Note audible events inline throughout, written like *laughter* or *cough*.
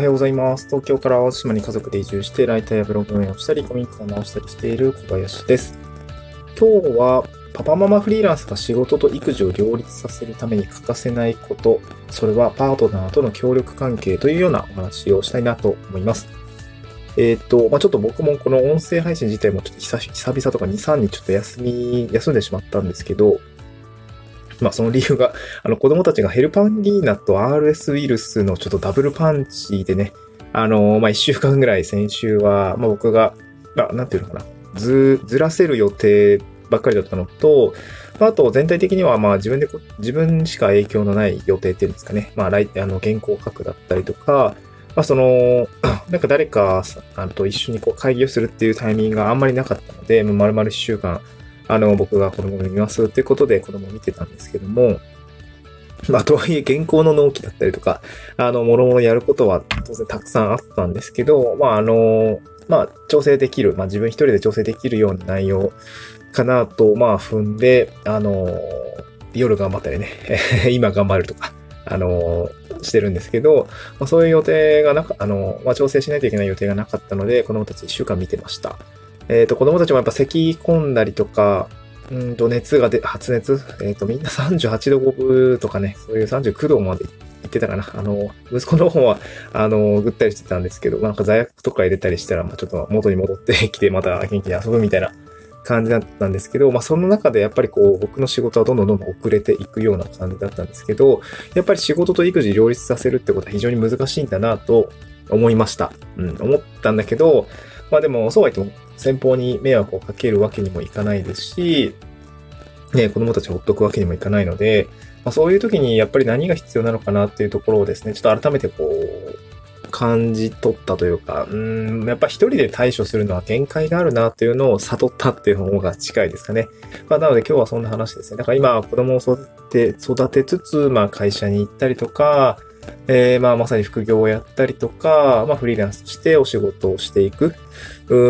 はようございます。東京から淡路島に家族で移住して、ライターやブログ運営をしたり、コミックを直したりしている小林です。今日は、パパママフリーランスが仕事と育児を両立させるために欠かせないこと、それはパートナーとの協力関係というようなお話をしたいなと思います。えっ、と、まあ、ちょっと僕もこの音声配信自体もちょっと久々とか2、3日ちょっと休み、休んでしまったんですけど、まあその理由が、*laughs* あの子供たちがヘルパンギーナと RS ウイルスのちょっとダブルパンチでね、あのまあ一週間ぐらい先週は、まあ僕が、まあなんていうのかな、ず、ずらせる予定ばっかりだったのと、まああと全体的にはまあ自分で、自分しか影響のない予定っていうんですかね、まあ来、あの原稿書くだったりとか、まあその、*clears throat* なんか誰かあと一緒にこう会議をするっていうタイミングがあんまりなかったので、まあ丸々一週間、あの、僕が子供を見ますっていうことで子供を見てたんですけども、まあ、とはいえ、原稿の納期だったりとか、あの、もろもろやることは当然たくさんあったんですけど、まあ、あの、まあ、調整できる、まあ、自分一人で調整できるような内容かなと、まあ、踏んで、あの、夜頑張ったりね、*laughs* 今頑張るとか、あの、してるんですけど、まあ、そういう予定がなか、あの、まあ、調整しないといけない予定がなかったので、子供たち一週間見てました。えっ、と、子供たちもやっぱ咳込んだりとか、うんと、熱がで、発熱？えっ、と、みんな38度5分とかね、そういう39度まで行ってたかな。あの、息子の方は、あの、ぐったりしてたんですけど、なんか罪悪とか入れたりしたら、まあちょっと元に戻ってきて、また元気に遊ぶみたいな感じだったんですけど、まあその中でやっぱりこう、僕の仕事はどんどんどんどん遅れていくような感じだったんですけど、やっぱり仕事と育児両立させるってことは非常に難しいんだなと思いました。うん、思ったんだけど、まあでも、そうは言っても、先方に迷惑をかけるわけにもいかないですし、ね、子供たちをほっとくわけにもいかないので、まあ、そういう時にやっぱり何が必要なのかなっていうところをですね、ちょっと改めてこう、感じ取ったというか、うん、やっぱ一人で対処するのは限界があるなっていうのを悟ったっていう方が近いですかね。まあ、なので今日はそんな話ですね。だから今子供を育て、育てつつ、まあ会社に行ったりとか、えー、まあまさに副業をやったりとか、まあフリーランスとしてお仕事をしていく、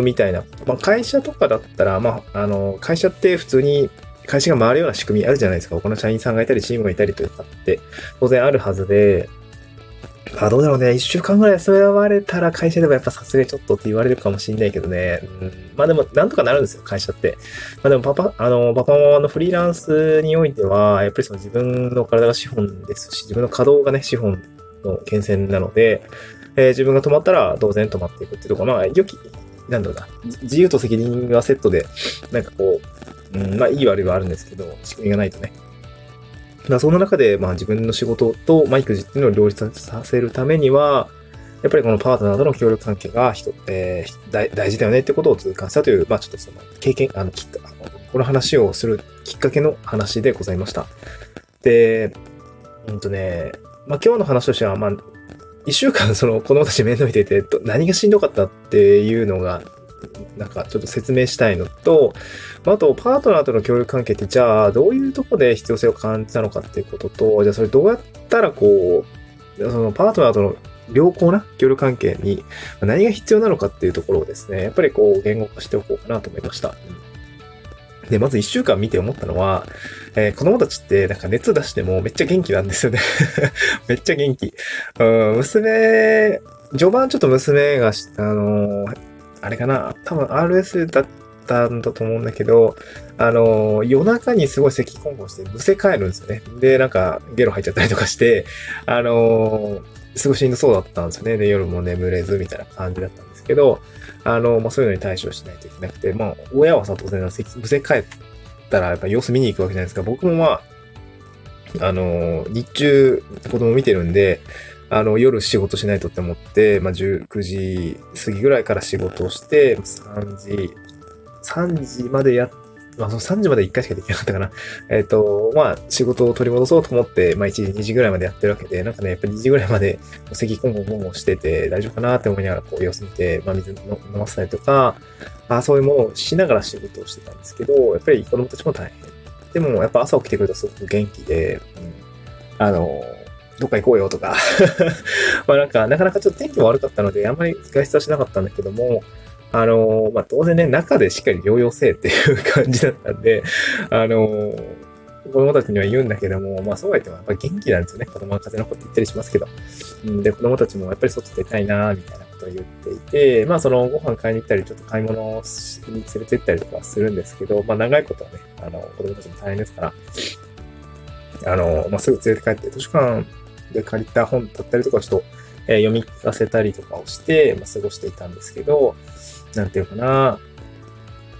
みたいな。まあ会社とかだったら、まあ、あの、会社って普通に会社が回るような仕組みあるじゃないですか。他の社員さんがいたり、チームがいたりとかって、当然あるはずで、あ、どうだろうね。一週間ぐらい休まれたら会社でもやっぱさすがにちょっとって言われるかもしんないけどね。うん、まあでも、なんとかなるんですよ、会社って。まあでも、パパ、あの、パパママのフリーランスにおいては、やっぱりその自分の体が資本ですし、自分の稼働がね、資本の源泉なので、えー、自分が止まったら当然止まっていくっていうところ、まあ、良き、なんだろうな、自由と責任がセットで、なんかこう、うん、まあ、いい悪いはあるんですけど、仕組みがないとね。まあ、その中で、まあ、自分の仕事と、まあ、育児っていうのを両立させるためには、やっぱりこのパートナーとの協力関係が人、えー、大大事だよねってことを痛感したという、まあ、ちょっとその、経験、あの、きっか、この話をするきっかけの話でございました。で、うんとね、まあ、今日の話としては、まあ、一週間その子供たち面倒見てて、何がしんどかったっていうのが、なんかちょっと説明したいのと、あと、パートナーとの協力関係って、じゃあ、どういうとこで必要性を感じたのかっていうことと、じゃあ、それどうやったらこう、そのパートナーとの良好な協力関係に何が必要なのかっていうところをですね、やっぱりこう、言語化しておこうかなと思いました。で、まず一週間見て思ったのは、えー、子供たちってなんか熱出してもめっちゃ元気なんですよね。*laughs* めっちゃ元気。うん、娘、序盤ちょっと娘が、あのー、あれかな、多分 RS だったんだと思うんだけど、あの、夜中にすごい咳コンコンしてむせ返るんですよね。で、なんかゲロ入っちゃったりとかして、あの、すごいしんどそうだったんですよね。で、夜も眠れずみたいな感じだったんですけど、あの、まあ、そういうのに対処しないといけなくて、まあ、親はさ、当然、むせ返ったら、やっぱ様子見に行くわけじゃないですか。僕もまあ、あの、日中、子供見てるんで、あの、夜仕事しないとって思って、まあ、19時過ぎぐらいから仕事をして、3時、3時までやっまあ、その3時まで1回しかできなかったかな。*laughs* えっ、ー、と、まあ、仕事を取り戻そうと思って、まあ、1時、2時ぐらいまでやってるわけで、なんかね、やっぱり2時ぐらいまで、咳コンコンコンコンしてて、大丈夫かなって思いながら、こう、様子見て、まあ、水飲ませたりとか、あそういうものをしながら仕事をしてたんですけど、やっぱり子供たちも大変。でも、やっぱ朝起きてくるとすごく元気で、うん、あの、どっか行こうよとか *laughs* まあなんか、なかなかちょっと天気も悪かったので、あんまり外出はしなかったんだけども、あの、まあ、当然ね、中でしっかり療養せえっていう感じだったんで、あの、子供たちには言うんだけども、まあそうは言ってもやっぱ元気なんですよね。子供は風邪のこと言ったりしますけど。うんで、子供たちもやっぱり外出たいな、みたいなことを言っていて、まあそのご飯買いに行ったり、ちょっと買い物に連れて行ったりとかするんですけど、まあ長いことはね、あの、子供たちも大変ですから、あの、まあすぐ連れて帰って、図書館で借りた本だったりとか、ちょっと、えー、読み聞かせたりとかをして、まあ過ごしていたんですけど、なんていうかな、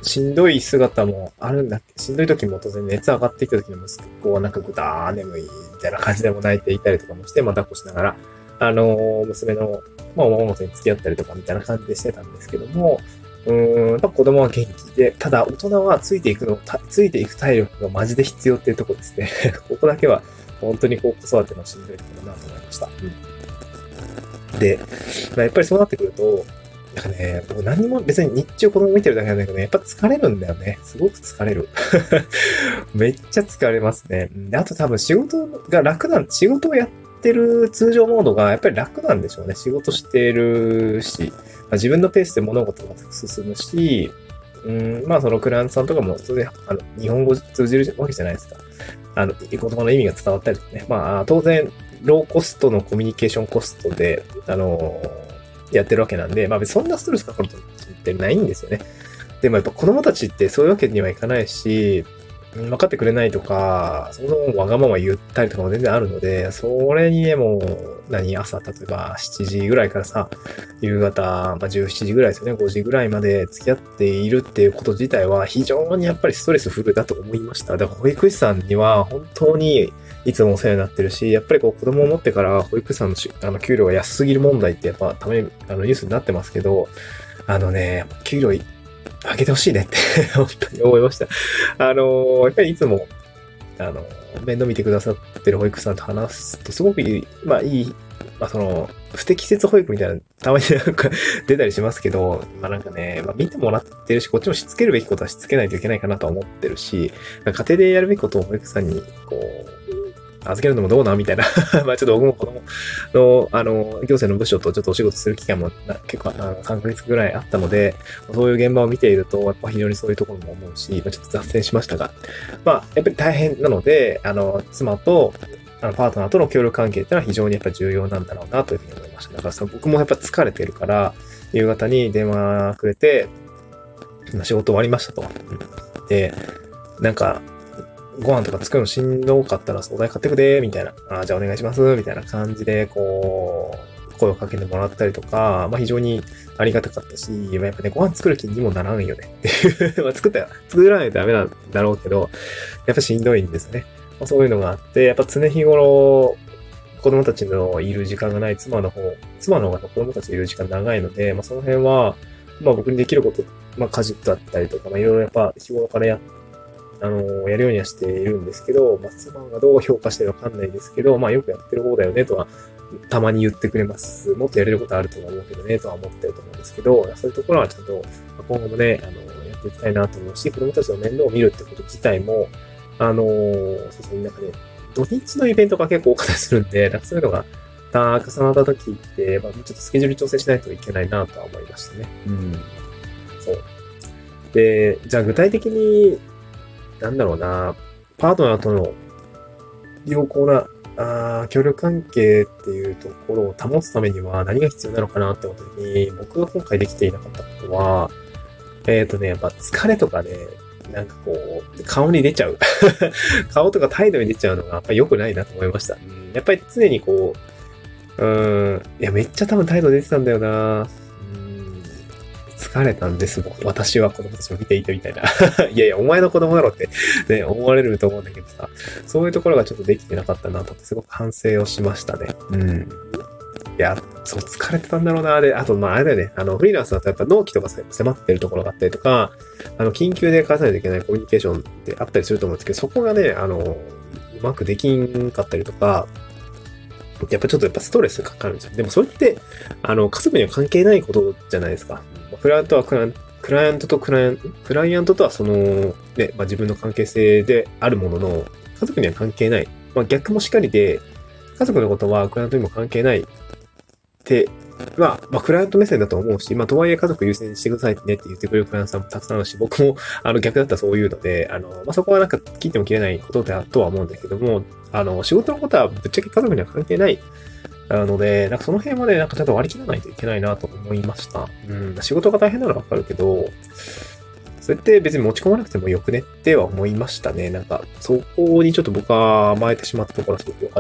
しんどい姿もあるんだっけしんどい時も当然熱上がってきた時の息子はなんかぐだー眠いみたいな感じでも泣いていたりとかもして、まあ、抱っこしながら、あのー、娘の、まあ、お孫元に付き合ったりとかみたいな感じでしてたんですけども、うーん、やっぱ子供は元気で、ただ大人はついていくの、ついていく体力がマジで必要っていうとこですね。*laughs* ここだけは本当にこう子育てのしんどいところだなと思いました。うん、で、まあ、やっぱりそうなってくると、なんかね、もう何も別に日中子供見てるだけじゃなんだけどね、やっぱ疲れるんだよね。すごく疲れる。*laughs* めっちゃ疲れますね。で、あと多分仕事が楽な、仕事をやってる通常モードがやっぱり楽なんでしょうね。仕事してるし、まあ、自分のペースで物事が進むし、うん、まあそのクライアントさんとかも当然、あの、日本語通じるわけじゃないですか。あの、言葉の意味が伝わったりとかね。まあ当然、ローコストのコミュニケーションコストで、あのやってるわけなんで、まあそんなストレスかかるとってないんですよね。でもやっぱ子供たちってそういうわけにはいかないし、分かってくれないとか、そもそもわがまま言ったりとかも全然あるので、それにね、もう、何、朝、例えば7時ぐらいからさ、夕方、まあ、17時ぐらいですよね、5時ぐらいまで付き合っているっていうこと自体は非常にやっぱりストレスフルだと思いました。だから保育士さんには本当にいつもお世話になってるし、やっぱりこう子供を持ってから保育士さんのあの給料が安すぎる問題ってやっぱため、あのニュースになってますけど、あのね、給料上げてほしいねって *laughs* 本当に思いました。あの、やっぱりいつも、あの、面倒見てくださってる保育さんと話すとすごくいい、まあいい、まあその、不適切保育みたいな、たまになんか出たりしますけど、まあなんかね、まあ見てもらってるし、こっちもしつけるべきことはしつけないといけないかなとは思ってるし、家庭でやるべきことを保育さんに、こう、預けるのもどうな？みたいな *laughs* まあちょっと僕も子供の、あの、行政の部署とちょっとお仕事する機会も結構、あの、3ヶ月ぐらいあったので、そういう現場を見ていると、やっぱ非常にそういうところも思うし、まあ、ちょっと脱線しましたが、まあ、やっぱり大変なので、あの、妻と、あの、パートナーとの協力関係ってのは非常にやっぱ重要なんだろうなというふうに思いました。だからさ、僕もやっぱ疲れてるから、夕方に電話くれて、仕事終わりましたと。で、なんか、ご飯とか作るのしんどかったら相談買ってくで、みたいな。あじゃあお願いします、みたいな感じで、こう、声をかけてもらったりとか、まあ非常にありがたかったし、やっぱね、ご飯作る気にもならんよね *laughs* まあ作ったら、作らないとダメなんだろうけど、やっぱしんどいんですね。まあ、そういうのがあって、やっぱ常日頃、子供たちのいる時間がない妻の方、妻の方が子供たちいる時間長いので、まあその辺は、まあ僕にできること、まあ家事だったりとか、まあいろいろやっぱ日頃からやってあの、やるようにはしているんですけど、まあ、妻がどう評価してるかわかんないですけど、まあ、よくやってる方だよね、とは、たまに言ってくれます。もっとやれることあるとは思うけどね、とは思ってると思うんですけど、そういうところはちゃんと、今後もね、あの、やっていきたいなと思うし、子供たちの面倒を見るってこと自体も、あの、そうそう、なんかね、土日のイベントが結構多かったりするんで、なんかそういうのが、たくさんあった時って、まあ、ちょっとスケジュール調整しないといけないなとは思いましたね。うん。そう。で、じゃあ具体的になんだろうな、パートナーとの良好なあ協力関係っていうところを保つためには何が必要なのかなってことに、僕が今回できていなかったことは、えっ、ー、とね、やっぱ疲れとかで、なんかこう、顔に出ちゃう。*laughs* 顔とか態度に出ちゃうのがやっぱ良くないなと思いました。やっぱり常にこう、うん、いや、めっちゃ多分態度出てたんだよな。疲れたんです、私は子供たちを見ていてみたいな。*laughs* いやいや、お前の子供だろってね、思われると思うんだけどさ、そういうところがちょっとできてなかったなと、すごく反省をしましたね。うん。いや、そう、疲れてたんだろうな。で、あと、まあ、あれだよね。あの、フリーランスだとやっぱ納期とか迫ってるところがあったりとか、あの、緊急で返さないといけないコミュニケーションってあったりすると思うんですけど、そこがね、あの、うまくできんかったりとか、やっぱちょっとやっぱストレスかかるんですよ。でもそれって、あの、家族には関係ないことじゃないですか。クライアントはクライアント、クライアントとクライアント、クライアントとはその、ね、まあ、自分の関係性であるものの、家族には関係ない。まあ、逆もしっかりで、家族のことはクライアントにも関係ないってまあ、まあ、クライアント目線だと思うし、まあ、とはいえ家族優先してくださいってねって言ってくれるクライアントさんもたくさんあるし、僕も、あの、逆だったらそういうので、あの、まあ、そこはなんか切っても切れないことだとは思うんだけども、あの、仕事のことはぶっちゃけ家族には関係ないなので、なんかその辺はねなんかちょっと割り切らないといけないなと思いました。うん、仕事が大変なのはわかるけど、それって別に持ち込まなくてもよくねっては思いましたね。なんか、そこにちょっと僕は甘えてしまったところはすごく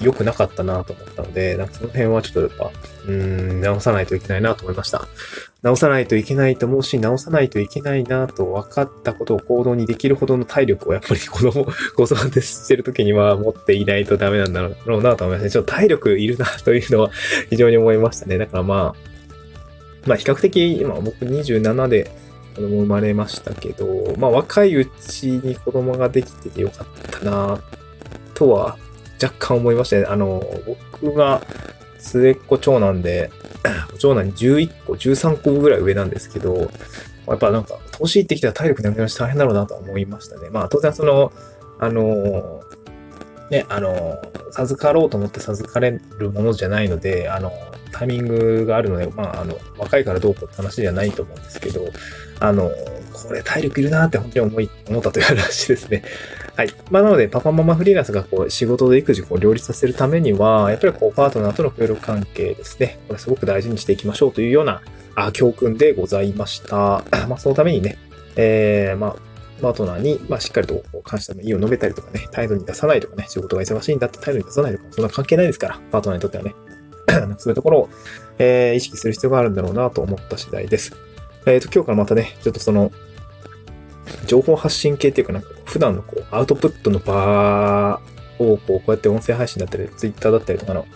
良くなかったなと思ったので、なんかその辺はちょっとやっぱ、うん、直さないといけないなと思いました。直さないといけないと思うし、直さないといけないなと分かったことを行動にできるほどの体力をやっぱり子供、子育てしてる時には持っていないとダメなんだろうなと思いましたね。ちょっと体力いるなというのは非常に思いましたね。だからまあ、まあ比較的今僕27で、子供生まれましたけど、まあ若いうちに子供ができててよかったなとは若干思いましたね。あの、僕が末っ子長男で、*clears throat* 長男に11個、13個ぐらい上なんですけど、やっぱなんか、年いってきたら体力なくなるし大変だろうなと思いましたね。まあ当然その、あの、ね、あの、授かろうと思って授かれるものじゃないので、あの、タイミングがあるので、まあ、あの、若いからどうこうって話じゃないと思うんですけど、あの、これ体力いるなって本当に思い、思ったという話ですね。はい。まあ、なので、パパママフリーランスがこう、仕事で育児を両立させるためには、やっぱりこう、パートナーとの協力関係ですね。これすごく大事にしていきましょうというような、あ教訓でございました。*clears throat* まあ、そのためにね、えー、まあ、パートナーに、まあ、しっかりと感謝の意を述べたりとかね、態度に出さないとかね、仕事が忙しいんだって態度に出さないとか、そんな関係ないですから、パートナーにとってはね。*clears throat* そういうところを、えー、意識する必要があるんだろうなと思った次第です。えっ、ー、と、今日からまたね、ちょっとその、情報発信系っていうかなんか、普段のこう、アウトプットの場を、こう、こうやって音声配信だったり、ツイッターだったりとかの、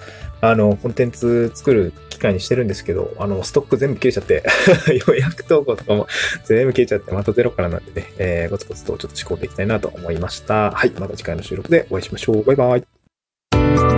あの、コンテンツ作る機会にしてるんですけど、あの、ストック全部切れちゃって、*laughs* 予約投稿とかも *laughs* 全部切れちゃって、またゼロからなんでね、えー、コツコツとちょっと試行でいきたいなと思いました。はい、また次回の収録でお会いしましょう。バイバイ。